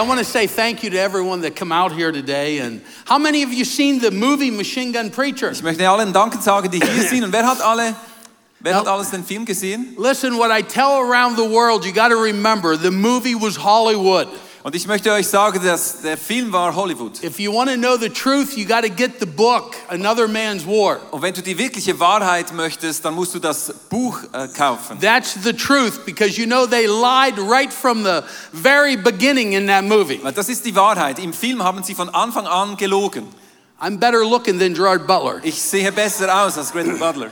I want to say thank you to everyone that come out here today. And how many of you seen the movie Machine Gun Preacher? Ich möchte allen Danken sagen, die hier sind. Und wer hat alle, wer hat alles den Film gesehen? Listen, what I tell around the world, you got to remember the movie was Hollywood. Und ich möchte euch sagen, dass der Film war Hollywood. If you want to know the truth, you got to get the book, Another Man's War. Und wenn du die wirkliche Wahrheit möchtest, dann musst du das Buch äh, kaufen. That's the truth because you know they lied right from the very beginning in that movie. Weil das ist die Wahrheit. Im Film haben sie von Anfang an gelogen. I'm better looking than Gerard Butler. Ich sehe besser aus als Greta Butler.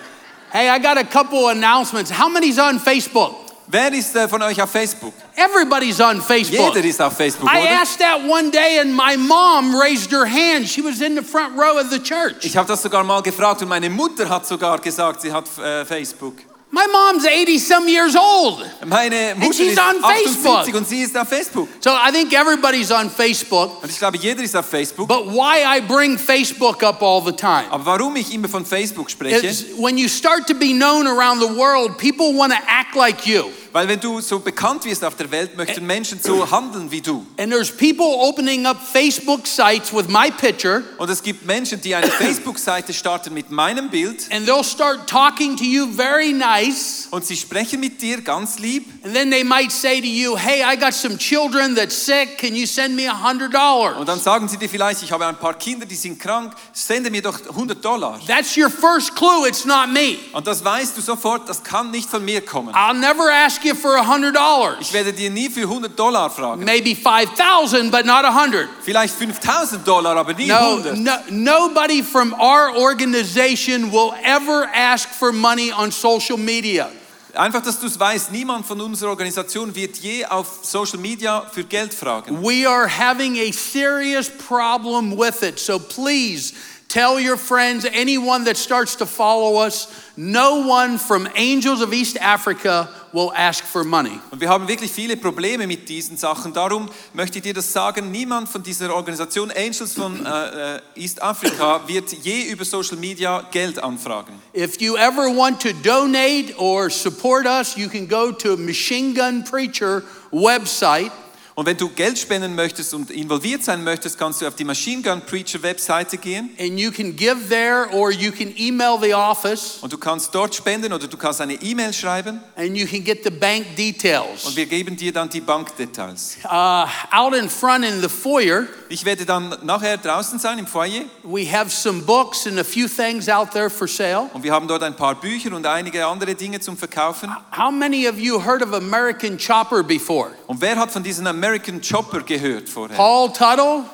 Hey, I got a couple announcements. How many's on Facebook? Wer ist äh, von euch auf Facebook? Everybody's on Facebook. Jeder ist auf Facebook, I oder? asked that one day and my mom raised her hand. She was in the front row of the church. Ich habe das sogar mal gefragt und meine Mutter hat sogar gesagt, sie hat äh, Facebook. My mom's 80 some years old. Meine Mutter she's ist on Facebook. und sie ist auf Facebook. So I think everybody's on Facebook. Und ich glaube, jeder ist auf Facebook. But why I bring Facebook up all the time Aber warum ich immer von Facebook spreche? is when you start to be known around the world, people want to act like you. Weil wenn du so bekannt wirst auf der Welt, möchten Menschen so handeln wie du. And there's people opening up Facebook sites with my picture, Und es gibt Menschen, die eine Facebook-Seite starten mit meinem Bild and they'll start talking to you very nice. und sie sprechen mit dir ganz lieb. And then they might say to you, Hey, I got some children that's sick. Can you send me a hundred dollars? Und dann sagen sie dir vielleicht, ich habe ein paar Kinder, die sind krank, sende mir doch 100 Dollar. That's your first clue. It's not me. Und das weißt du sofort, das kann nicht von mir kommen. I'll never ask you for a hundred dollars. Ich werde dir nie für 100 Dollar fragen. Maybe five thousand, but not a hundred. Vielleicht 5000 Dollar, aber nie No, 100. no, nobody from our organization will ever ask for money on social media. Einfach, dass du es weißt, niemand von unserer Organisation wird je auf Social Media für Geld fragen. We are having a serious problem with it. So please tell your friends, anyone that starts to follow us, no one from Angels of East Africa will ask for money. Und wir haben wirklich viele Probleme mit diesen Sachen. Darum möchte ich dir das sagen, niemand von dieser Organisation Angels von äh, äh, East Africa wird je über Social Media Geld anfragen. If you ever want to donate or support us, you can go to Machine Gun Preacher website Und wenn du Geld spenden möchtest und involviert sein möchtest, kannst du auf die Machine Gun Preacher Webseite gehen and you can give there or you can email the office und du kannst dort spenden oder du kannst eine E-Mail schreiben and you can get the bank und details. wir geben dir dann die Bankdetails. Uh, out in front in the foyer, Ich werde dann nachher draußen sein im Foyer we have some books and a few things out there for sale. und wir haben dort ein paar Bücher und einige andere Dinge zum Verkaufen. How many of you heard of American Chopper before? Und wer hat von diesem American Chopper gehört vorher? Paul Teutul?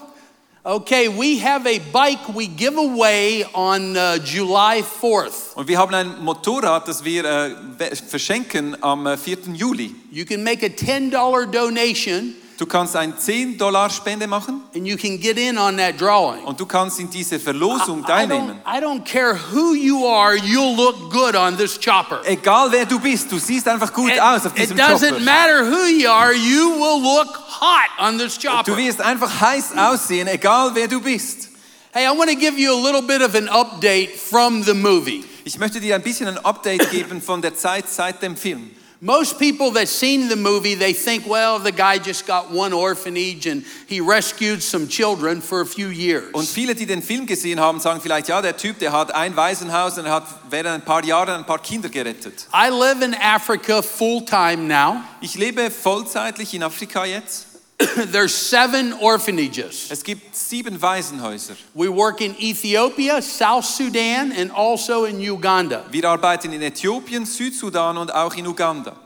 Okay, we have a bike we give away on uh, July 4th. Und wir haben ein Motorrad, das wir äh, verschenken am äh, 4. Juli. You can make a $10 donation Du kannst ein 10 Dollar Spende machen and you can get in on that drawing. und du kannst in diese Verlosung I don't, teilnehmen. I don't care who you are, you'll look good on this chopper. Egal wer du bist, du siehst einfach gut It, aus auf it diesem doesn't Chopper. matter who you are, you will look hot on this Du chopper. wirst einfach heiß aussehen, egal wer du bist. Hey, I want to give you a little bit of an update from the movie. Ich möchte dir ein bisschen ein Update geben von der Zeit seit dem Film. Most people that seen the movie, they think, well, the guy just got one orphanage and he rescued some children for a few years. Und viele, die den Film gesehen haben, sagen vielleicht, ja, der Typ, der hat ein Waisenhaus und er hat während ein paar Jahren ein paar Kinder gerettet. I live in Africa full time now. Ich lebe vollzeitlich in Afrika jetzt. There's seven orphanages. Es gibt sieben Waisenhäuser. We work in Ethiopia, South Sudan, and also in Uganda. Wir arbeiten in Äthiopien, Südsudan und auch in Uganda.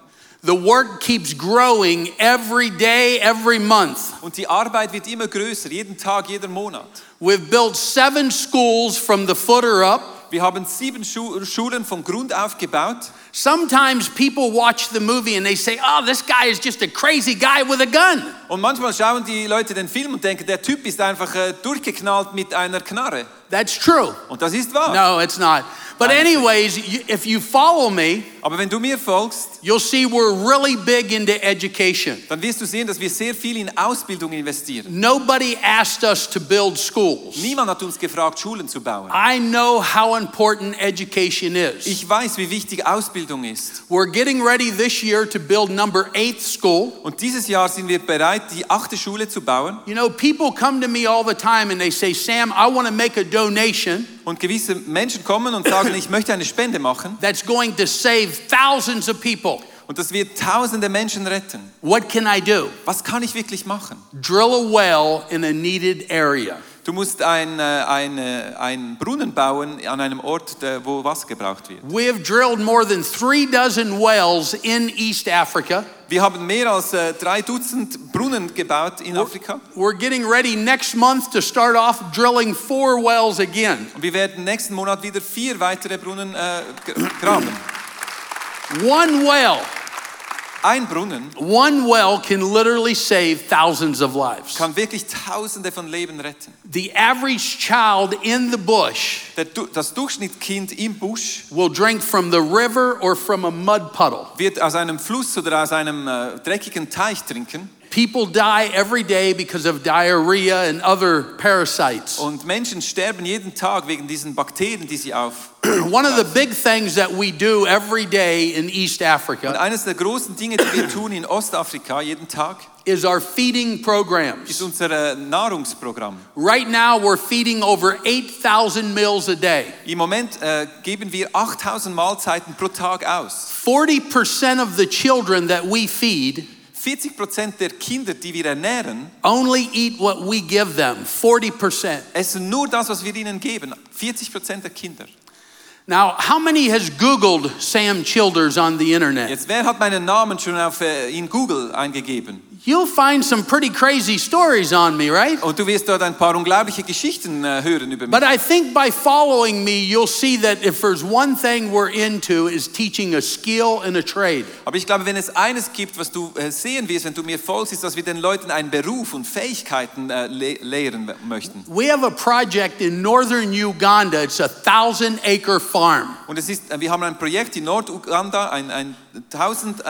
The work keeps growing every day, every month. Und die Arbeit wird immer größer, jeden Tag, jeden Monat. We've built seven schools from the footer up. Wir haben sieben Schu Schulen von Grund auf gebaut. Sometimes people watch the movie and they say, oh, this guy is just a crazy guy with a gun. Und manchmal schauen die Leute den Film und denken, der Typ ist einfach äh, durchgeknallt mit einer Knarre. That's true. Und das ist wahr. No, it's not. But, Nein, es ist anyways, you- if you follow me, Aber wenn du mir folgst, you'll see we're really big into education. dann wirst du sehen, dass wir sehr viel in Ausbildung investieren. Nobody asked us to build schools. Niemand hat uns gefragt, Schulen zu bauen. I know how important education is. Ich weiß, wie wichtig Ausbildung ist. We're getting ready this year to build number eight school. Und dieses Jahr sind wir bereit, bereit, die achte Schule zu bauen. You know, people come to me all the time and they say, Sam, I want to make a donation Und gewisse Menschen kommen und sagen, ich möchte eine Spende machen. that's going to save thousands of people. Und das wird tausende Menschen retten. What can I do? Was kann ich wirklich machen? Drill a well in a needed area. Du musst ein, äh, ein, äh, einen Brunnen bauen an einem Ort, wo Wasser gebraucht wird. We have drilled more than three dozen wells in East Africa. Wir haben mehr als äh, drei Dutzend Brunnen gebaut in Afrika. We're getting ready next month to start off drilling four wells again. Und wir werden nächsten Monat wieder vier weitere Brunnen äh, graben. One well, Ein Brunnen one well can literally save thousands of lives. kann wirklich tausende von Leben retten. The average child in the bush Der, das Durchschnittskind im Busch will drink from the river or from a mud puddle. wird aus einem Fluss oder aus einem äh, dreckigen Teich trinken. People die every day because of diarrhea and other parasites. Und Menschen sterben jeden Tag wegen diesen Bakterien, die sie auf. One of the big things that we do every day in East Africa. Und eines der großen Dinge, die wir tun in Ostafrika jeden Tag, is our feeding programs. ist unser äh, Nahrungsprogramm. Right now, we're feeding over 8,000 meals a day. Im Moment äh, geben wir 8000 Mahlzeiten pro Tag aus. 40% of the children that we feed 40 Prozent der Kinder, die wir ernähren, only eat what we give them. 40%. essen nur das, was wir ihnen geben. 40 Prozent der Kinder. Now, how many has Googled Sam Childers on the internet? Jetzt, wer hat meinen Namen schon auf, äh, in Google eingegeben? You'll find some pretty crazy stories on me, right? Und du wirst dort ein paar unglaubliche Geschichten äh, hören über mich. But I think by following me, you'll see that if there's one thing we're into is teaching a skill and a trade. Aber ich glaube, wenn es eines gibt, was du äh, sehen wirst, wenn du mir folgst, ist, dass wir den Leuten einen Beruf und Fähigkeiten äh, le lehren möchten. We have a project in northern Uganda. It's a thousand acre farm. Und es ist, äh, wir haben ein Projekt in Norduganda, ein, ein 1000 äh,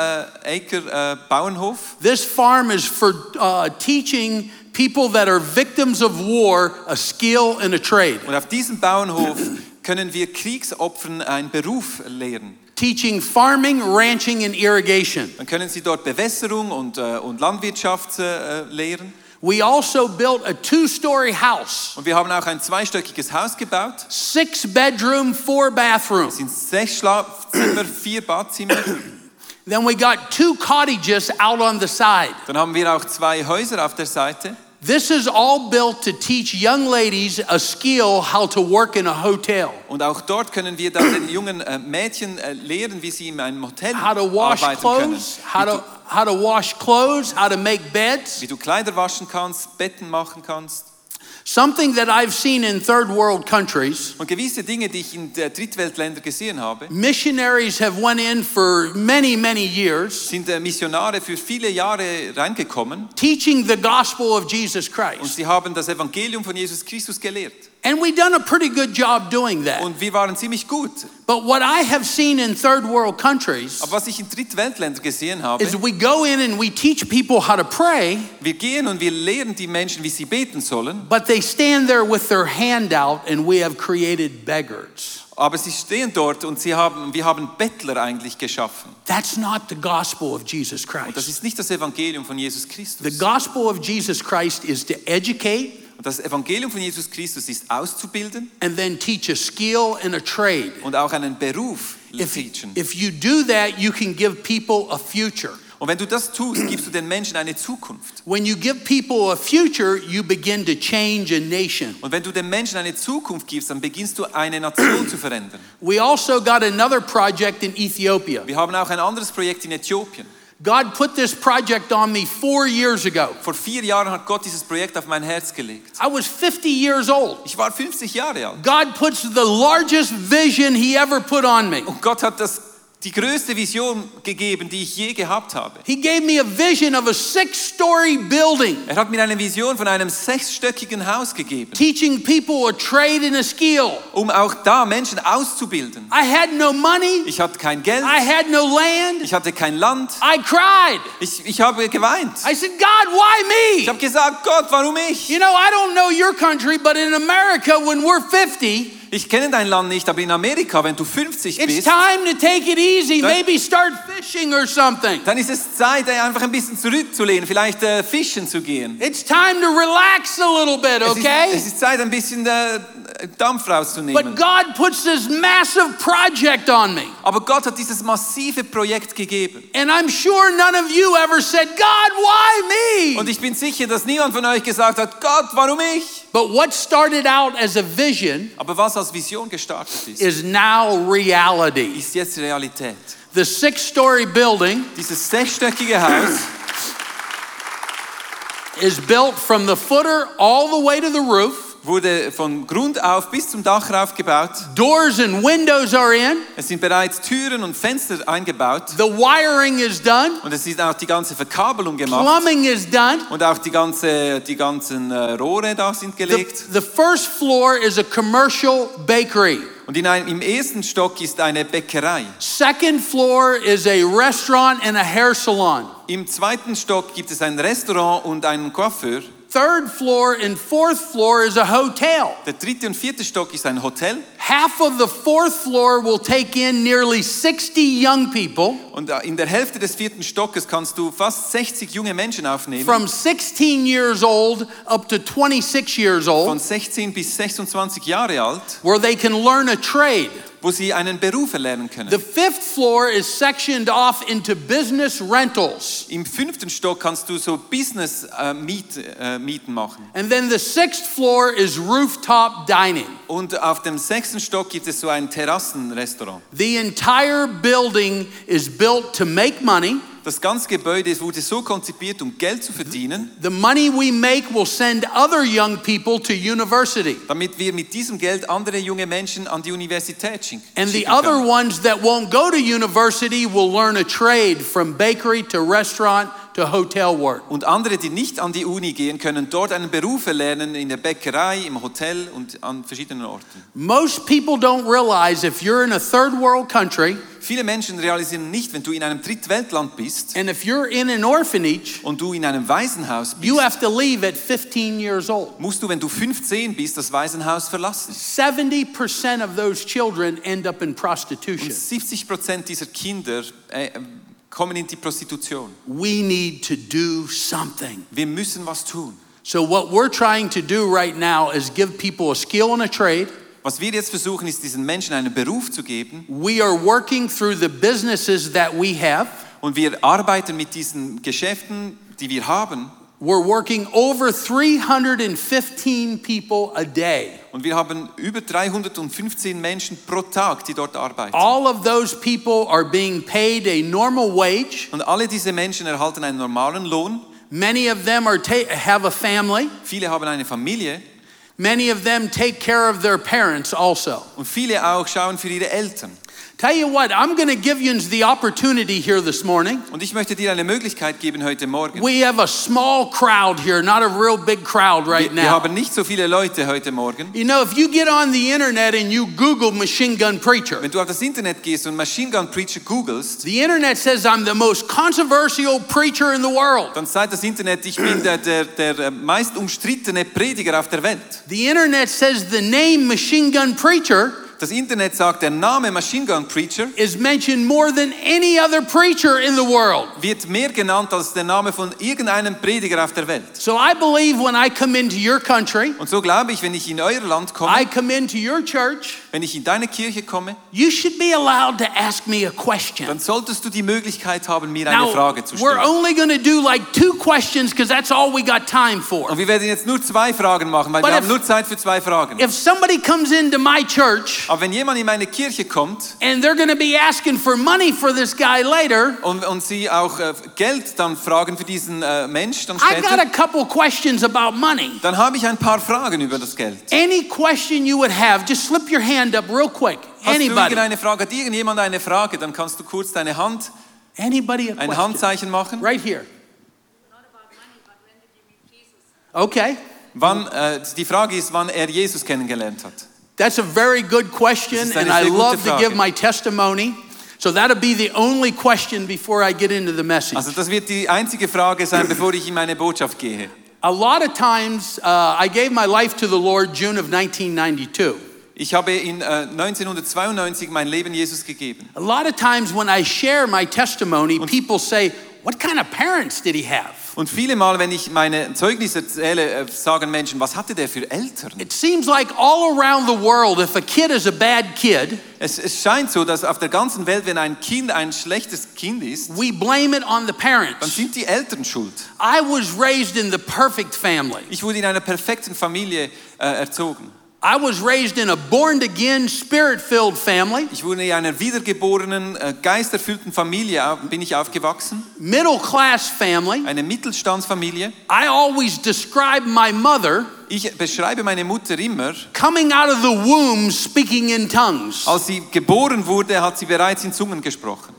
Acre äh, Bauernhof. This farm is for uh, teaching people that are victims of war a skill and a trade, Und auf diesem Bauernhof können wir Kriegsopfern einen Beruf lehren. teaching farming, ranching, and irrigation. Dann können sie dort Bewässerung und, äh, und Landwirtschaft äh, lehren. We also built a two story house, Und wir haben auch ein zweistöckiges Haus gebaut. six bedroom, four bathroom. Es sind sechs Schlafzimmer, vier Badzimmer. Then we got two cottages out on the side. Dann haben wir auch zwei Häuser auf der Seite. This is all built to teach young ladies a skill how to work in a hotel, Und auch dort können wir dann den jungen äh, Mädchen äh, lehren, wie sie in einem Hotel how to wash arbeiten können. clothes, how to, how to wash clothes, how to make beds. Wie du Kleider waschen kannst, Betten machen kannst. Something that I've seen in third world countries. Und gewisse Dinge, die ich in der Drittweltländer gesehen habe, Missionaries have went in for many, many years sind äh, Missionare für viele Jahre reingekommen teaching the gospel of Jesus Christ. und sie haben das Evangelium von Jesus Christus gelehrt. And we've done a pretty good job doing that. Und wir waren ziemlich gut. But what I have seen in third world countries Aber was ich in Drittweltländern gesehen habe, is we go in and we teach people how to pray, wir gehen und wir lehren die Menschen, wie sie beten sollen, but they stand there with their hand out and we have created beggars. aber sie stehen dort und sie haben, wir haben Bettler eigentlich geschaffen. That's not the gospel of Jesus Und das Christ. ist nicht das Evangelium von Jesus The gospel of Jesus Christ is to educate Und das Evangelium von Jesus Christus ist auszubilden and then teach a skill and a trade. und auch einen Beruf If, teachen. if you do that, you can give people a future. Und wenn du das tust, gibst du den Menschen eine Zukunft. When you give people a future, you begin to change a nation. Und wenn du den Menschen eine Zukunft gibst, dann beginnst du eine Nation zu verändern. We also got another project in Ethiopia. Wir haben auch ein anderes Projekt in Äthiopien. God put this project on me four years ago. Vor vier Jahren hat Gott dieses Projekt auf mein Herz gelegt. I was 50 years old. Ich war 50 Jahre alt. God puts the largest vision he ever put on me. Und Gott hat das, die größte Vision gegeben, die ich je gehabt habe. He gave me a vision of a six story building, Er hat mir eine Vision von einem sechsstöckigen Haus gegeben, teaching people a trade and a skill. um auch da Menschen auszubilden. I had no money, Ich hatte kein Geld, I had no land. ich hatte kein Land. I cried. Ich, ich habe geweint. I said, God, why Ich me? habe gesagt, Gott, warum ich? You know, I don't know your country, but in America, when we're 50, Ich kenne dein Land nicht, aber in Amerika, wenn du 50 it's bist, time to take it easy. That- Maybe start fishing or something. dann ist es Zeit, ey, einfach ein bisschen zurückzulehnen, vielleicht äh, fischen zu gehen. It's time to relax a little bit, Es, okay? ist, es ist Zeit, ein bisschen äh, Dampf But. God puts this massive project on me. Aber Gott hat dieses massive Projekt gegeben. And I'm sure none of you ever said, God, why me? Und ich bin sicher, dass niemand von euch gesagt hat, Gott, warum ich? But what started out as a vision Aber was als Vision gestartet ist, is now reality. ist jetzt Realität. The six story building Dieses sechsstöckige Haus is built from the footer all the way to the roof. Wurde von Grund auf bis zum Dach rauf gebaut. Doors and windows are in. Es sind bereits Türen und Fenster eingebaut. The wiring is done. Und es ist auch die ganze Verkabelung gemacht. Plumbing is done. Und auch die, ganze, die ganzen äh, Rohre da sind The, gelegt. the first floor is a commercial bakery. Und in einem, im ersten Stock ist eine Bäckerei. Second floor is a restaurant and a hair salon. Im zweiten Stock gibt es ein Restaurant und einen Coiffeur. Third floor and fourth floor is a hotel. Der dritte und vierte Stock ist ein Hotel. Half of the fourth floor will take in nearly 60 young people Und äh, in der Hälfte des vierten Stockes kannst du fast 60 junge Menschen aufnehmen. from 16 years old up to 26 years von old 16 bis 26 Jahre alt, where they can learn a trade. Wo sie einen Beruf erlernen können. The fifth floor is sectioned off into business rentals. Im fünften Stock kannst du so Business-Mieten äh, äh, Mieten machen. And then the sixth floor is rooftop dining. Und auf dem sechsten Stock gibt es so ein Terrassenrestaurant. The entire building is built to make money. Das ganze Gebäude wurde so konzipiert, um Geld zu verdienen, The money we make will send other young people to university. damit wir mit diesem Geld andere junge Menschen an die Universität schicken. And the other ones that won't go to university will learn a trade from bakery to restaurant to hotel work. Und andere, die nicht an die Uni gehen, können dort einen Beruf erlernen, in der Bäckerei, im Hotel und an verschiedenen Orten. Most people don't realize if you're in a third world country Viele Menschen realisieren nicht, wenn du in einem Drittweltland bist and if you're in an orphanage, und du in einem Waisenhaus bist, you have to leave at 15 years old. musst du, wenn du 15 bist, das Waisenhaus verlassen. 70% of those children end up in Und prostitution. 70 Prozent dieser Kinder äh, kommen in die Prostitution. We need to do something. Wir müssen was tun. So, what we're trying to do right now is give people a skill and a trade. Was wir jetzt versuchen, ist diesen Menschen einen Beruf zu geben. We are working through the businesses that we have. Und wir arbeiten mit diesen Geschäften, die wir haben. We're working over 315 people a day. Und wir haben über 315 Menschen pro Tag, die dort arbeiten. All of those people are being paid a normal wage. Und alle diese Menschen erhalten einen normalen Lohn. Many of them are have a family. Viele haben eine Familie Many of them take care of their parents also. und viele auch schauen für ihre Eltern. Tell you what, I'm going to give you the opportunity here this morning. Und ich möchte dir eine Möglichkeit geben heute Morgen. We have a small crowd here, not a real big crowd right Wir, wir now. haben nicht so viele Leute heute Morgen. You know, if you get on the internet and you Google machine gun preacher, Wenn du auf das Internet gehst und Machine Gun Preacher googelst, the internet says I'm the most controversial preacher in the world. dann sagt das Internet, ich bin der, der, der äh, meist umstrittene Prediger auf der Welt. The internet says the name machine gun preacher Das Internet sagt, der Name Machine Gun Preacher is mentioned more than any other preacher in the world. wird mehr genannt als der Name von irgendeinem Prediger auf der Welt. So I believe when I come into your country, Und so glaube ich, wenn ich in euer Land komme, I come into your church, wenn ich in deine Kirche komme, you should be allowed to ask me a question. dann solltest du die Möglichkeit haben, mir eine Frage zu stellen. we're only going to do like two questions because that's all we got time for. Und wir werden jetzt nur zwei Fragen machen, weil But wir if- haben nur Zeit für zwei Fragen. If somebody comes into my church Aber wenn jemand in meine Kirche kommt and they're going to be asking for money for this guy later, und, und sie auch äh, Geld dann fragen für diesen äh, Mensch, dann I got a couple questions about money. dann habe ich ein paar Fragen über das Geld. Any question you would have, just slip your hand up real quick. Hast du Anybody? irgendeine Frage? Hat irgendjemand eine Frage? Dann kannst du kurz deine Hand, Anybody a ein question? Handzeichen machen. Right here. Not about money, but when did you meet Jesus? Okay. Wann, äh, die Frage ist, wann er Jesus kennengelernt hat. That's a very good question, Das ist eine and I love to give my testimony. So that'll be the only question before I get into the message. Also das wird die einzige Frage sein, bevor ich in meine Botschaft gehe. A lot of times, uh, I gave my life to the Lord June of 1992. Ich habe in äh, 1992 mein Leben Jesus gegeben. A lot of times when I share my testimony, people say, What kind of parents did he have? Und viele Mal, wenn ich meine Zeugnisse erzähle, äh, sagen Menschen, was hatte der für Eltern? It seems like all around the world, if a kid is a bad kid, Es, es scheint so, dass auf der ganzen Welt, wenn ein Kind ein schlechtes Kind ist, we blame it on the dann parents. sind die Eltern schuld. I was raised in the perfect family. Ich wurde in einer perfekten Familie äh, erzogen. I was raised in a born again, spirit filled family, Ich wurde in einer wiedergeborenen, äh, geisterfüllten Familie bin ich aufgewachsen, middle class family. eine Mittelstandsfamilie. I always describe my mother Ich beschreibe meine Mutter immer, coming out of the womb speaking in tongues. als sie geboren wurde, hat sie bereits in Zungen gesprochen.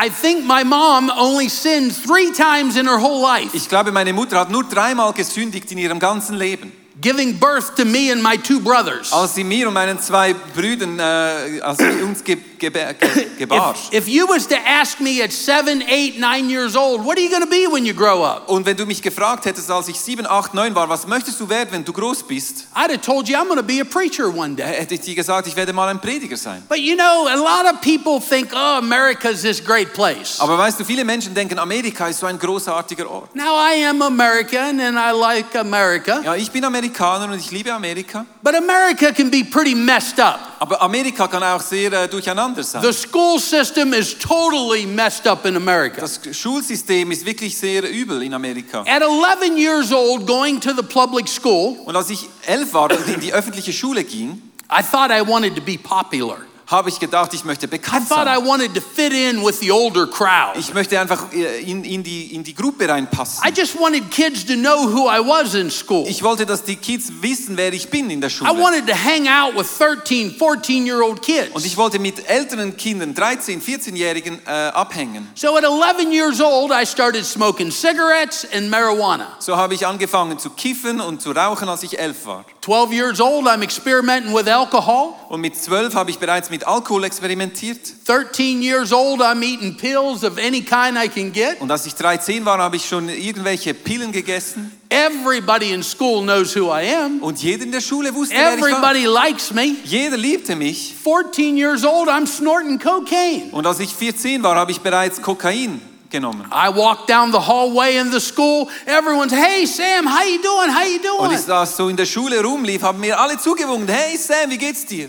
I think my mom only sinned three times in her whole life, Ich glaube, meine Mutter hat nur dreimal gesündigt in ihrem ganzen Leben. Giving birth to me and my two brothers. Als sie mir und meinen zwei Brüdern, äh, als sie uns ge ge ge gebar. If, if you was to ask me at seven, eight, nine years old, what are you going to be when you grow up? Und wenn du mich gefragt hättest, als ich sieben, acht, neun war, was möchtest du werden, wenn du groß bist, I'd have told you I'm going to be a preacher one day. hätte ich dir gesagt, ich werde mal ein Prediger sein. But you know, a lot of people think, oh, America's this great place. Aber weißt du, viele Menschen denken, Amerika ist so ein großartiger Ort. Now, I am American and I like America, Ja, ich bin Amerikaner und ich liebe Amerika. but America can be pretty messed up. Aber Amerika kann auch sehr äh, durcheinander sein. The school system is totally messed up in America. Das Schulsystem ist wirklich sehr übel in Amerika. At 11 years old, going to the public school, Und als ich elf war und in die öffentliche Schule ging, I thought I wanted to be popular. Habe ich gedacht, ich möchte I bekannt sein. wanted to fit in with the older crowd. Ich möchte einfach äh, in, in, die, in die Gruppe reinpassen. I just wanted kids to know who I was in school. Ich wollte, dass die Kids wissen, wer ich bin in der I Schule. wanted to hang out with 13, 14 year old Und ich wollte mit älteren Kindern, 13, 14-Jährigen, äh, abhängen. So at 11 years old, I started smoking cigarettes and marijuana. So habe ich angefangen zu kiffen und zu rauchen, als ich elf war. 12 years old, I'm experimenting with alcohol. Und mit zwölf habe ich bereits mit Alkohol experimentiert. 13 years old, I'm eating pills of any kind I can get. Und als ich 13 war, habe ich schon irgendwelche Pillen gegessen. Everybody in school knows who I am. Und jeder in der Schule wusste, wer ich war. Everybody likes me. Jeder liebte mich. 14 years old, I'm snorting cocaine. Und als ich 14 war, habe ich bereits Kokain genommen. I walk down the hallway in the school. Everyone's, hey Sam, how you doing? How you Und ich doing? saß so in der Schule rumlief, haben mir alle zugewunken, hey Sam, wie geht's dir?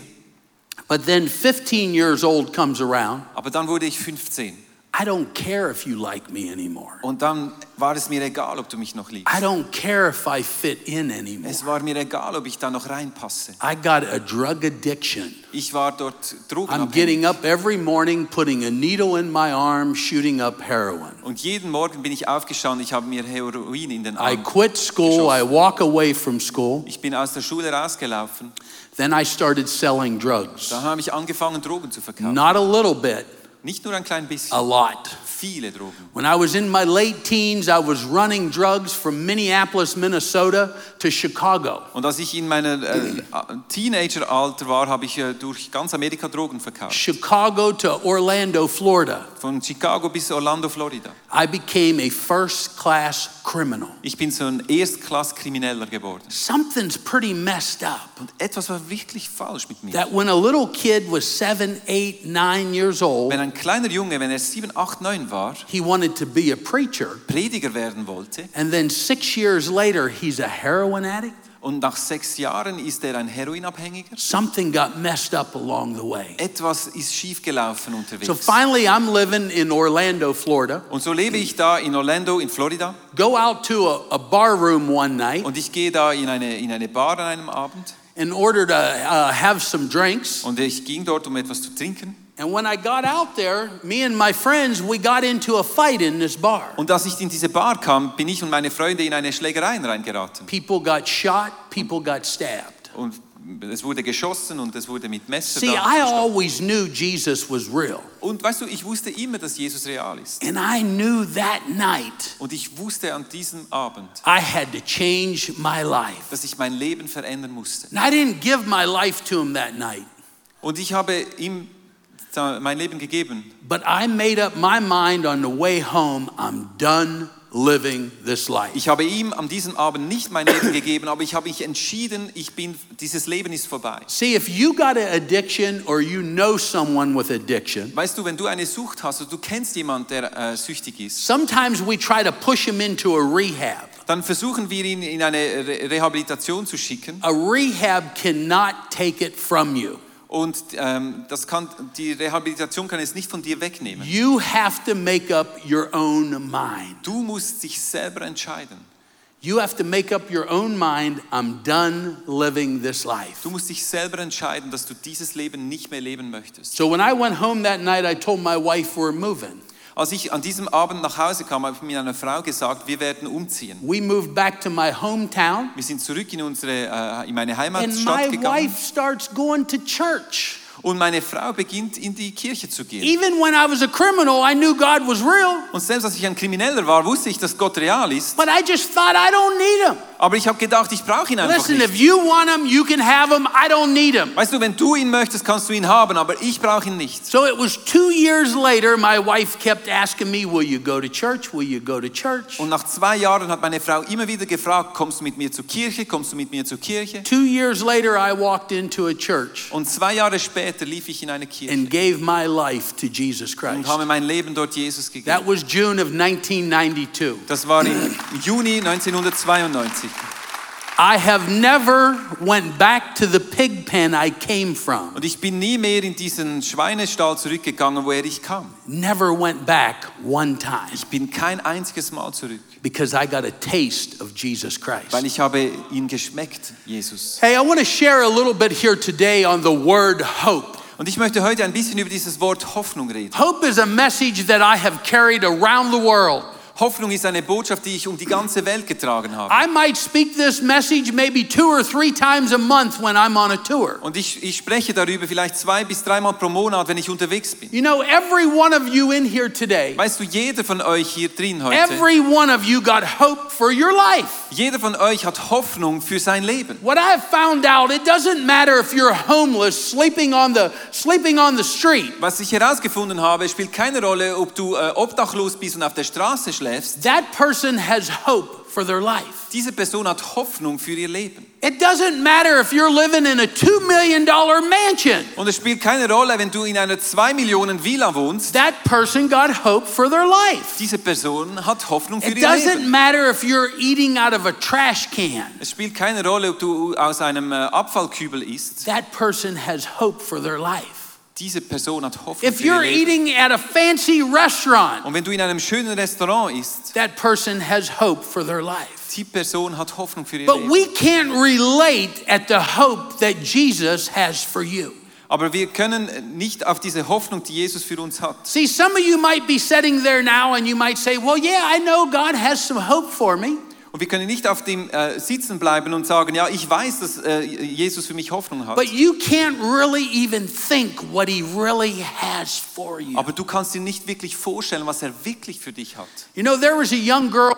But then 15 years old comes around. Aber dann wurde ich 15. I don't care if you like me anymore. Und dann war es mir egal, ob du mich noch liebst. I don't care if I fit in anymore. Es war mir egal, ob ich da noch reinpasse. I got a drug addiction. Ich war dort I'm getting up every morning, putting a needle in my arm, shooting up heroin. Und jeden Morgen bin ich aufgestanden, ich habe mir Heroin in den Arm I quit school, I walk away from school. Ich bin aus der Schule rausgelaufen. Then I started selling drugs. Da habe ich angefangen, Drogen zu verkaufen. Not a little bit, Nicht nur ein klein a bisschen, lot. Viele Drogen. When I was in my late teens, I was running drugs from Minneapolis, Minnesota to Chicago. Und als ich in meinem äh, Teenageralter war, habe ich äh, durch ganz Amerika Drogen verkauft. Chicago to Orlando, Florida. Von Chicago bis Orlando, Florida. I became a first class criminal. Ich bin so ein Erstklass-Krimineller geworden. Something's pretty messed up. Und etwas war wirklich falsch mit mir. That when a little kid was seven, eight, nine years old, Wenn ein kleiner Junge, wenn er 7, 8, 9 war, he wanted to be a preacher. Prediger werden wollte And then six years later, he's a heroin addict. und nach sechs Jahren ist er ein Heroinabhängiger, Something got messed up along the way. etwas ist schiefgelaufen unterwegs. So finally, I'm living in Orlando, Florida. Und so lebe ich da in Orlando, in Florida. Go out to a, a bar room one night Und ich gehe da in eine, in eine Bar an einem Abend. in order to uh, have some drinks. Und ich ging dort, um etwas zu trinken. And when I got out there, me and my friends, we got into a fight in this bar. Und als ich in diese Bar kam, bin ich und meine Freunde in eine Schlägerei reingeraten. People got shot, people got stabbed. Und es wurde geschossen und es wurde mit Messer See, I always knew Jesus was real. Und weißt du, ich wusste immer, dass Jesus real ist. And I knew that night Und ich wusste an diesem Abend, I had to change my life. dass ich mein Leben verändern musste. And I didn't give my life to him that night, Und ich habe ihm mein Leben gegeben. but I made up my mind on the way home, I'm done living this life. Ich habe ihm an diesem Abend nicht mein Leben gegeben, aber ich habe mich entschieden, ich bin, dieses Leben ist vorbei. See, if you got an addiction or you know someone with addiction, Weißt du, wenn du eine Sucht hast und du kennst jemanden, der äh, süchtig ist, sometimes we try to push him into a rehab. dann versuchen wir ihn in eine Re Rehabilitation zu schicken A rehab cannot take it from you. Und ähm, das kann, die Rehabilitation kann es nicht von dir wegnehmen. You have to make up your own mind. Du musst dich selber entscheiden. You have to make up your own mind. I'm done living this life. Du musst dich selber entscheiden, dass du dieses Leben nicht mehr leben möchtest. So when I went home that night, I told my wife we're moving. Als ich an diesem Abend nach Hause kam, habe ich mit einer Frau gesagt, wir werden umziehen. We moved back to my hometown, Wir sind zurück in, unsere, äh, in meine and my Heimatstadt gegangen wife starts going to church. und meine Frau beginnt in die Kirche zu gehen. Even when I was a criminal, I knew God was real, Und selbst als ich ein Krimineller war, wusste ich, dass Gott real ist. but I just thought I don't need him. Aber ich habe gedacht, ich brauche ihn einfach Listen, nicht. if you want him, you can have him. I don't need him. Weißt du, wenn du ihn möchtest, kannst du ihn haben, aber ich brauche ihn nicht. So it was two years later, my wife kept asking me, Will you go to church? Will you go to church? Und nach zwei Jahren hat meine Frau immer wieder gefragt, kommst du mit mir zur Kirche, kommst du mit mir zur Kirche? Two years later, I walked into a church Und zwei Jahre später lief ich in eine Kirche and gave my life to Jesus und Christ. habe mein Leben dort Jesus That gegeben. was June of 1992. Das war im Juni 1992. I have never went back to the pig pen I came from. Und ich bin nie mehr in diesen Schweinestall zurückgegangen, woher ich kam. Never went back one time Ich bin kein einziges Mal zurück, because I got a taste of Jesus Christ. weil ich habe ihn geschmeckt, Jesus. Hey, I want to share a little bit here today on the word hope. Und ich möchte heute ein bisschen über dieses Wort Hoffnung reden. Hope is a message that I have carried around the world. Hoffnung ist eine Botschaft, die ich um die ganze Welt getragen habe. I might speak this message maybe two or three times a month when I'm on a tour. Und ich, ich spreche darüber vielleicht zwei bis dreimal pro Monat, wenn ich unterwegs bin. You know, every one of you in here today, Weißt du, jeder von euch hier drin heute, every one of you got hope for your life. jeder von euch hat Hoffnung für sein Leben. What I've found out, it doesn't matter if you're homeless, sleeping on the sleeping on the street. Was ich herausgefunden habe, spielt keine Rolle, ob du äh, obdachlos bist und auf der Straße schläfst. That person has hope for their life. Diese Person hat Hoffnung für ihr Leben. It doesn't matter if you're living in a 2 million dollar mansion. Und es spielt keine Rolle, wenn du in einer 2 Millionen Villa wohnst. That person got hope for their life. Diese Person hat Hoffnung für It ihr doesn't matter if you're eating out of a trash can. Es spielt keine Rolle, ob du aus einem äh, Abfallkübel isst. That person has hope for their life. Diese Person hat Hoffnung If für ihr you're Leben. eating at a fancy restaurant, Und wenn du in einem schönen Restaurant isst, that person has hope for their life. die Person hat Hoffnung für ihr But Leben. we can't relate at the hope that Jesus has for you. Aber wir können nicht auf diese Hoffnung, die Jesus für uns hat. See, some of you might be sitting there now and you might say, Well, yeah, I know God has some hope for me. Und wir können nicht auf dem äh, sitzen bleiben und sagen, ja, ich weiß, dass äh, Jesus für mich Hoffnung hat. But you can't really even think what He really has for you. Aber du kannst dir nicht wirklich vorstellen, was er wirklich für dich hat. You know, there was a young girl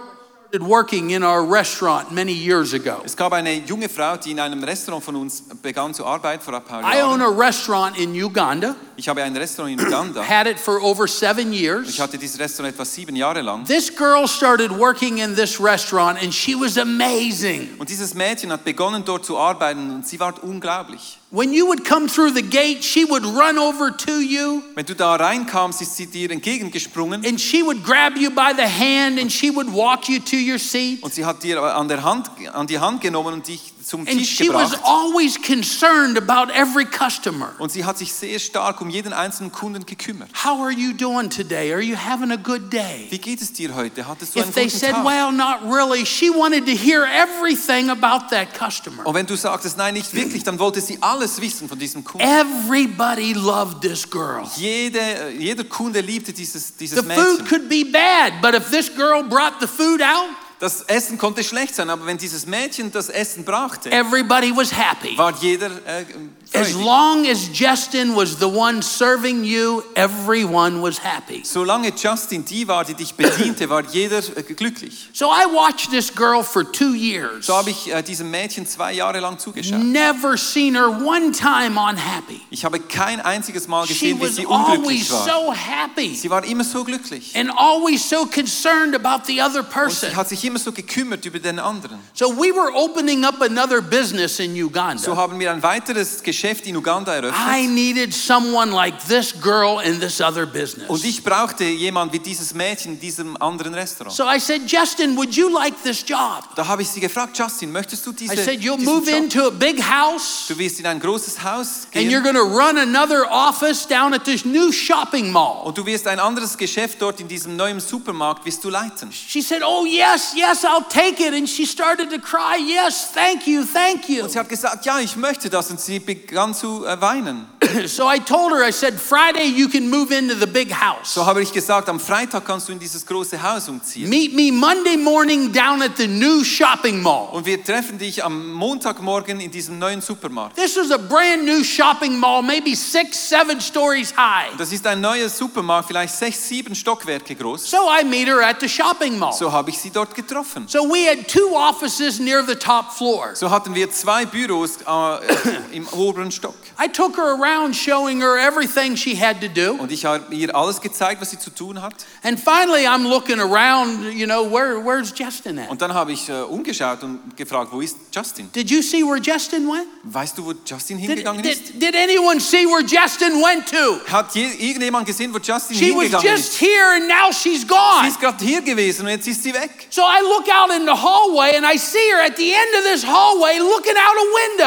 working in our restaurant many years ago. Es gab eine junge Frau, die in einem Restaurant von uns begann zu arbeiten vor ein paar I own Jahren. a restaurant in Uganda, Ich habe ein Restaurant in Uganda. had it for over seven years. Ich hatte dieses Restaurant etwa sieben Jahre lang. This girl started working in this restaurant and she was amazing. Und dieses Mädchen hat begonnen dort zu arbeiten und sie war unglaublich. When you would come through the gate, she would run over to you Wenn du da reinkamst, ist sie dir entgegengesprungen and she would grab you by the hand and she would walk you to your seat. und sie hat dir an, der Hand, an die Hand genommen und dich zum And Tisch she was always concerned about every customer. Und sie hat sich sehr stark um jeden einzelnen Kunden gekümmert. How are you doing today? Are you having a good day? Wie geht es dir heute? Hattest du einen If they guten said, Tag? well, not really, she wanted to hear everything about that customer. Und wenn du sagtest, nein, nicht wirklich, dann wollte sie alles wissen von diesem Kunden. Everybody loved this girl. Jede, jeder Kunde liebte dieses, dieses The food could be bad, but if this girl brought the food out, Das Essen konnte schlecht sein, aber wenn dieses Mädchen das Essen brachte, everybody was happy. war jeder äh, As long as Justin was the one serving you, everyone was happy. Solange Justin die war, die dich bediente, war jeder äh, glücklich. So I watched this girl for two years. So habe ich äh, diesem Mädchen zwei Jahre lang zugeschaut. Never seen her one time unhappy. Ich habe kein einziges Mal She gesehen, wie sie unglücklich war. so happy Sie war immer so glücklich. and always so concerned about the other Und person. sie hat sich immer so gekümmert über den anderen. So we were opening up another business in Uganda. So haben wir ein weiteres Geschäft in Uganda I needed someone like this girl in this other business. Und ich brauchte jemand wie dieses Mädchen in diesem anderen Restaurant. So I said, Justin, would you like this job? Da habe ich sie gefragt, Justin, möchtest du diese, I said, you'll move Job? into a big house Du wirst in ein großes Haus gehen. and you're going to run another office down at this new shopping mall. und du wirst ein anderes Geschäft dort in diesem neuen Supermarkt wirst du leiten. She said, Oh, yes, yes, I'll take it. And she started to cry, Yes, thank you, thank you. Und sie hat gesagt, ja, ich möchte das und sie begann zu äh, weinen. So I told her, I said, Friday you can move into the big house. So habe ich gesagt, am Freitag kannst du in dieses große Haus umziehen. Meet me Monday morning down at the new shopping mall. Und wir treffen dich am Montagmorgen in diesem neuen Supermarkt. This was a brand new shopping mall, maybe six, seven stories high. Das ist ein neuer Supermarkt, vielleicht sechs, sieben Stockwerke groß. So I meet her at the shopping mall. So habe ich sie dort getroffen. So we had two offices near the top floor. So hatten wir zwei Büros äh, im oberen Stock. I took her around showing her everything she had to do. Und ich habe ihr alles gezeigt, was sie zu tun hat. And finally I'm looking around, you know, where, where's Justin at? Und dann habe ich äh, umgeschaut und gefragt, wo ist Justin? Did you see where Justin went? Weißt du, wo Justin Did, hingegangen ist? did, did anyone see where Justin went to? Hat je, irgendjemand gesehen, wo Justin She was just ist? here and now she's gone. ist gerade hier gewesen und jetzt ist sie weg. So I look out in the hallway and I see her at the end of this hallway looking out a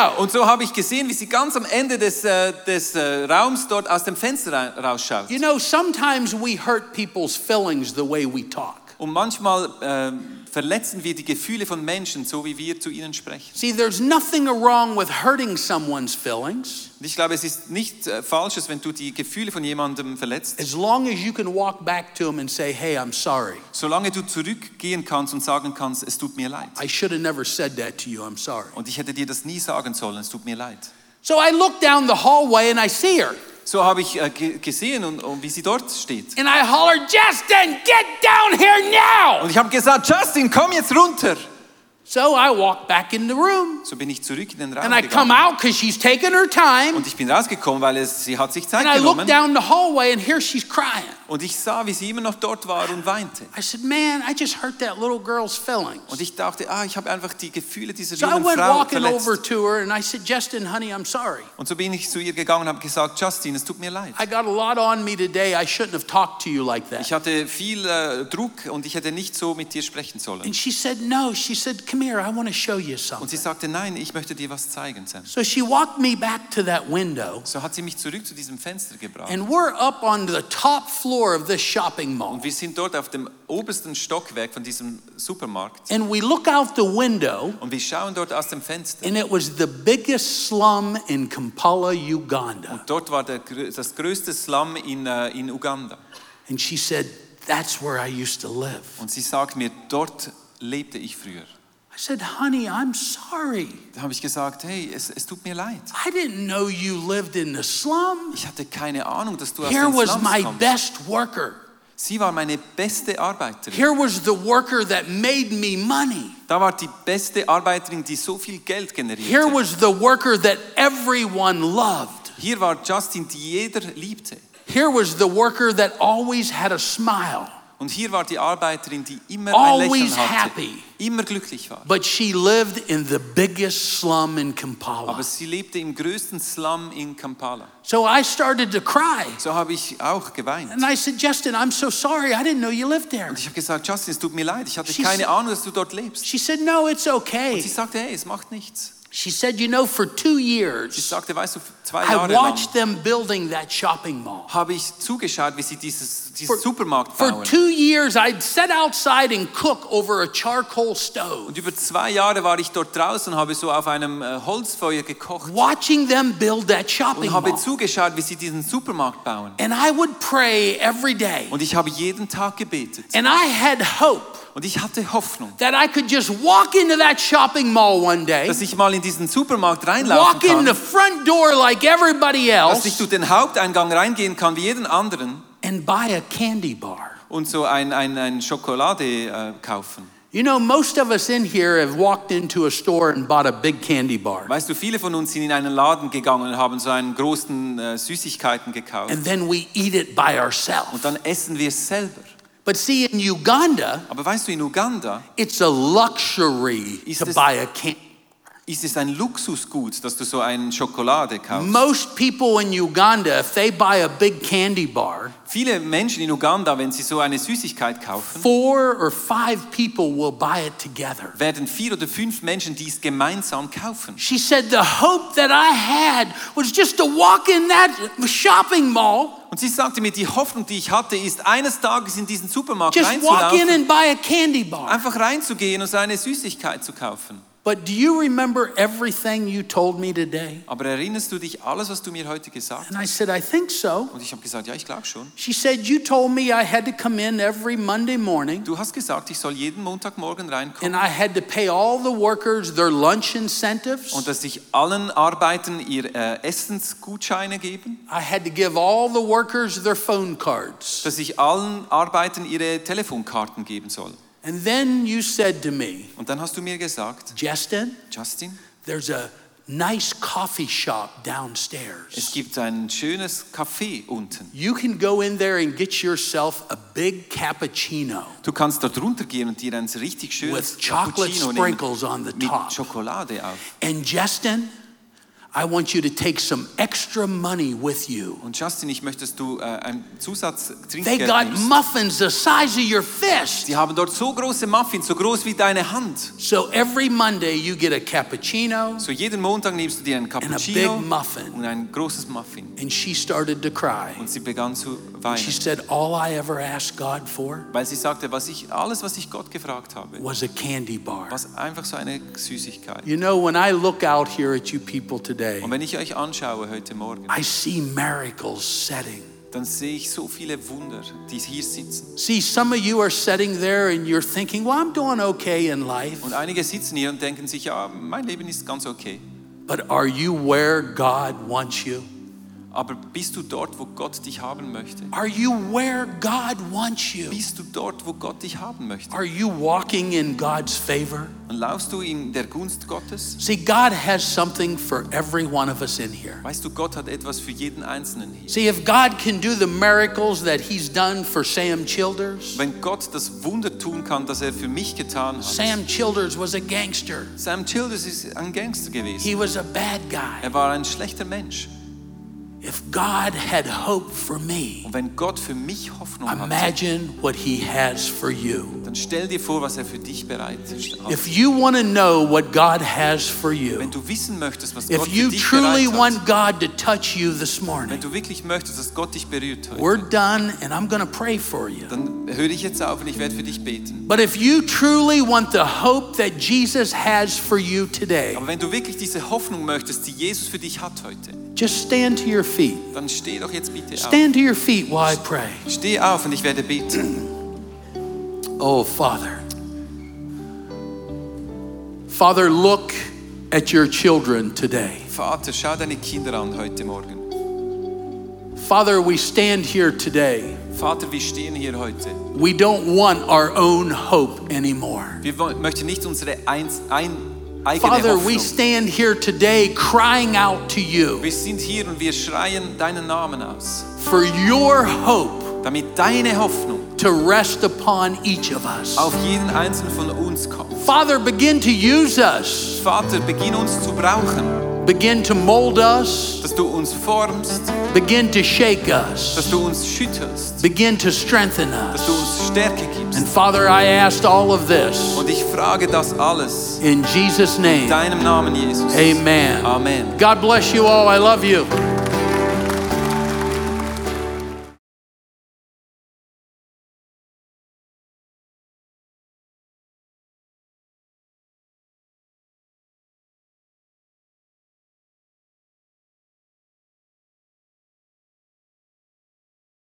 window. Und so habe ich gesehen, wie sie ganz am Ende des, äh, des äh, Raums dort aus dem Fenster ra- rausschaut. You know, sometimes we hurt people's feelings the way we talk. Und manchmal ähm, verletzen wir die Gefühle von Menschen, so wie wir zu ihnen sprechen. See, there's nothing wrong with hurting someone's feelings Und ich glaube, es ist nicht äh, Falsches, wenn du die Gefühle von jemandem verletzt, as long as you can walk back to him and say, hey, I'm sorry. solange du zurückgehen kannst und sagen kannst, es tut mir leid. I should have never said that to you. I'm sorry. Und ich hätte dir das nie sagen sollen, es tut mir leid. So I look down the hallway and I see her. So habe ich äh, ge gesehen und, und wie sie dort steht. And I holler, Justin, get down here now. Und ich habe gesagt, Justin, komm jetzt runter. So I walk back in the room So bin ich zurück in den Raum and I come gegangen. out because she's taking her time. Und ich bin rausgekommen, weil es, sie hat sich Zeit And I look genommen. down the hallway and here she's crying. Und ich sah, wie sie immer noch dort war und weinte. I said, man, I just hurt that little girl's feelings. Und ich dachte, ah, ich habe einfach die Gefühle dieser So I jungen went Frau walking over verletzt. to her and I said, Justin, honey, I'm sorry. Und so bin ich zu ihr gegangen und habe gesagt, Justin, es tut mir leid. I got a lot on me today. I shouldn't have talked to you like Ich that. hatte viel äh, Druck und ich hätte nicht so mit dir sprechen sollen. And she said, no. She said, come here. I want to show you Und sie something. sagte, nein, ich möchte dir was zeigen, Sam. So she walked me back to that window So hat sie mich zurück zu diesem Fenster gebracht. and we're up on the top floor of this shopping mall. Und wir sind dort auf dem obersten Stockwerk von diesem Supermarkt. And we look out the window Und wir schauen dort aus dem Fenster. and it was the biggest slum in Kampala, Uganda. Dort war der, das größte Slum in, äh, in Uganda. And she said, that's where I used to live. Und sie sagt mir, dort lebte ich früher. I said, honey, I'm sorry. Da habe ich gesagt, hey, es, es tut mir leid. I didn't know you lived in the slum. Ich hatte keine Ahnung, dass du aus Here den was Slums my kommst. best worker. Sie war meine beste Arbeiterin. Here was the worker that made me money. Da war die beste Arbeiterin, die so viel Geld Here generierte. was the worker that everyone loved. Hier war Justin, die jeder liebte. Here was the worker that always had a smile. Und hier war die Arbeiterin, die immer ein Always Lächeln hatte, happy. Immer glücklich war. But she lived in the biggest slum in Kampala. Aber sie lebte im größten Slum in Kampala. So I started to cry. So habe ich auch geweint. And I said, Justin, I'm so sorry. I didn't know you lived there. Und ich habe gesagt, Justin, es tut mir leid, ich hatte She keine said- Ahnung, dass du dort lebst. She said, No, it's Und okay. sie sagte, hey, es macht nichts. She said, You know, for two years, sagte, weißt du, zwei I Jahre lang watched them building that shopping mall. habe ich zugeschaut, wie sie dieses, diesen For- Supermarkt For two years, I'd sit outside and cook over a charcoal stove, Und über zwei Jahre war ich dort draußen und habe so auf einem äh, Holzfeuer gekocht watching them build that shopping und habe mall. zugeschaut, wie sie diesen Supermarkt bauen. And I would pray every day. Und ich habe jeden Tag gebetet. And I had hope Und ich hatte Hoffnung, that I could just walk into that shopping mall one day, dass ich mal in diesen Supermarkt reinlaufen walk in the kann, front door like everybody dass ich else, durch den Haupteingang reingehen kann wie jeden anderen and buy a candy bar. und so ein, ein, ein Schokolade äh, kaufen. You know, most of us in here have walked into a store and bought a big candy bar. Weißt du, viele von uns sind in einen Laden gegangen und haben so einen großen äh, Süßigkeiten gekauft. And then we eat it by ourselves. Und dann essen wir es selber. But see, in Uganda, Aber weißt du, in Uganda it's a luxury to es- buy a candy. ist es ein Luxusgut, dass du so eine Schokolade kaufst. Most people in Uganda, if they buy a big candy bar, Viele Menschen in Uganda, wenn sie so eine Süßigkeit kaufen, four or five people will buy it together. werden vier oder fünf Menschen dies gemeinsam kaufen. She said, The hope that I had was just to walk in that shopping mall, Und sie sagte mir, die Hoffnung, die ich hatte, ist eines Tages in diesen Supermarkt just walk in reinzulaufen, and buy a candy bar. einfach reinzugehen und so eine Süßigkeit zu kaufen. But do you remember everything you told me today? Aber erinnerst du dich alles, was du mir heute gesagt hast? And I said, I think so. Und ich habe gesagt, ja, ich glaube schon. She said, You told me I had to come in every Monday morning Du hast gesagt, ich soll jeden Montagmorgen reinkommen and I had to pay all the workers their lunch incentives. und dass ich allen Arbeitern ihr äh, Essensgutscheine geben, I had to give all the workers their phone cards. dass ich allen Arbeitern ihre Telefonkarten geben soll. And then you said to me, Und dann hast du mir gesagt, Justin, Justin, there's a nice coffee shop es downstairs. gibt ein schönes Café unten. You can go in there and get yourself a big cappuccino Du kannst dort runtergehen und dir ein richtig schönes with chocolate Cappuccino nehmen sprinkles on the mit top. Schokolade auf. And Justin, I want you to take some extra money with you. Und Justin, ich möchte, dass du äh, ein They Zusatztrinkgeld got nimmst. muffins the size of your fist. Sie haben dort so große Muffins, so groß wie deine Hand. So every Monday you get a cappuccino. So jeden Montag nimmst du dir einen and a Cappuccino big muffin. und ein großes Muffin. And she started to cry. Und sie begann zu She weinen, said, All I ever asked God for weil sie sagte, was ich, alles, was ich Gott gefragt habe, was a candy bar. war einfach so eine Süßigkeit. You know, when I look out here at you people today, Und wenn ich euch anschaue heute Morgen, I see miracles setting. dann sehe ich so viele Wunder, die hier sitzen. See, some of you are sitting there and you're thinking, Well, I'm doing okay in life. Und einige sitzen hier und denken sich, ja, mein Leben ist ganz okay. But are you where God wants you? Aber bist du dort, wo Gott dich haben möchte? Are you where God wants you? Bist du dort, wo Gott dich haben möchte? Are you walking in God's favor? Und laufst du in der Gunst Gottes? See, God has something for every one of us in here. Weißt du, Gott hat etwas für jeden Einzelnen hier. See, if God can do the miracles that He's done for Sam Childers, Wenn Gott das Wunder tun kann, das er für mich getan hat. Sam Childers was a gangster. Sam Childers ist ein Gangster gewesen. He was a bad guy. Er war ein schlechter Mensch. If God had hope for me, Und wenn Gott für mich Hoffnung hat, imagine what He has for you. dann stell dir vor, was er für dich hat. If you want to know what God has for Wenn you, du wissen möchtest, was if Gott für you dich truly bereit want God to touch you this wenn morning, du wirklich möchtest, dass Gott dich berührt we're done and I'm going to pray for you. dann höre ich jetzt auf und ich werde für dich beten. But if you truly want the hope that Jesus has for you today, Aber wenn du wirklich diese Hoffnung möchtest, die Jesus für dich hat heute, just stand to your feet. dann steh doch jetzt bitte auf. Stand to your feet while I pray. Steh auf und ich werde beten. Oh, Father. Father, look at your children today. Vater, schau deine Kinder an heute Morgen. Father, we stand here today. Vater, wir stehen hier heute. We don't want our own hope anymore. Wir möchten nicht unsere eins, ein, eigene Father, we stand here today crying out to you Wir sind hier und wir schreien deinen Namen aus, for your hope damit deine Hoffnung to rest upon each of us. auf jeden einzelnen von uns kommt. Father, begin to use us, Vater, beginn uns zu brauchen, begin to mold us, dass du uns formst, begin to shake us, dass du uns schüttelst, begin to strengthen dass du us. uns Stärke gibst. And Father, I asked all of this Und ich frage das alles in Jesus' in name. deinem Namen, Jesus. Amen. Amen. God bless you all. I love you.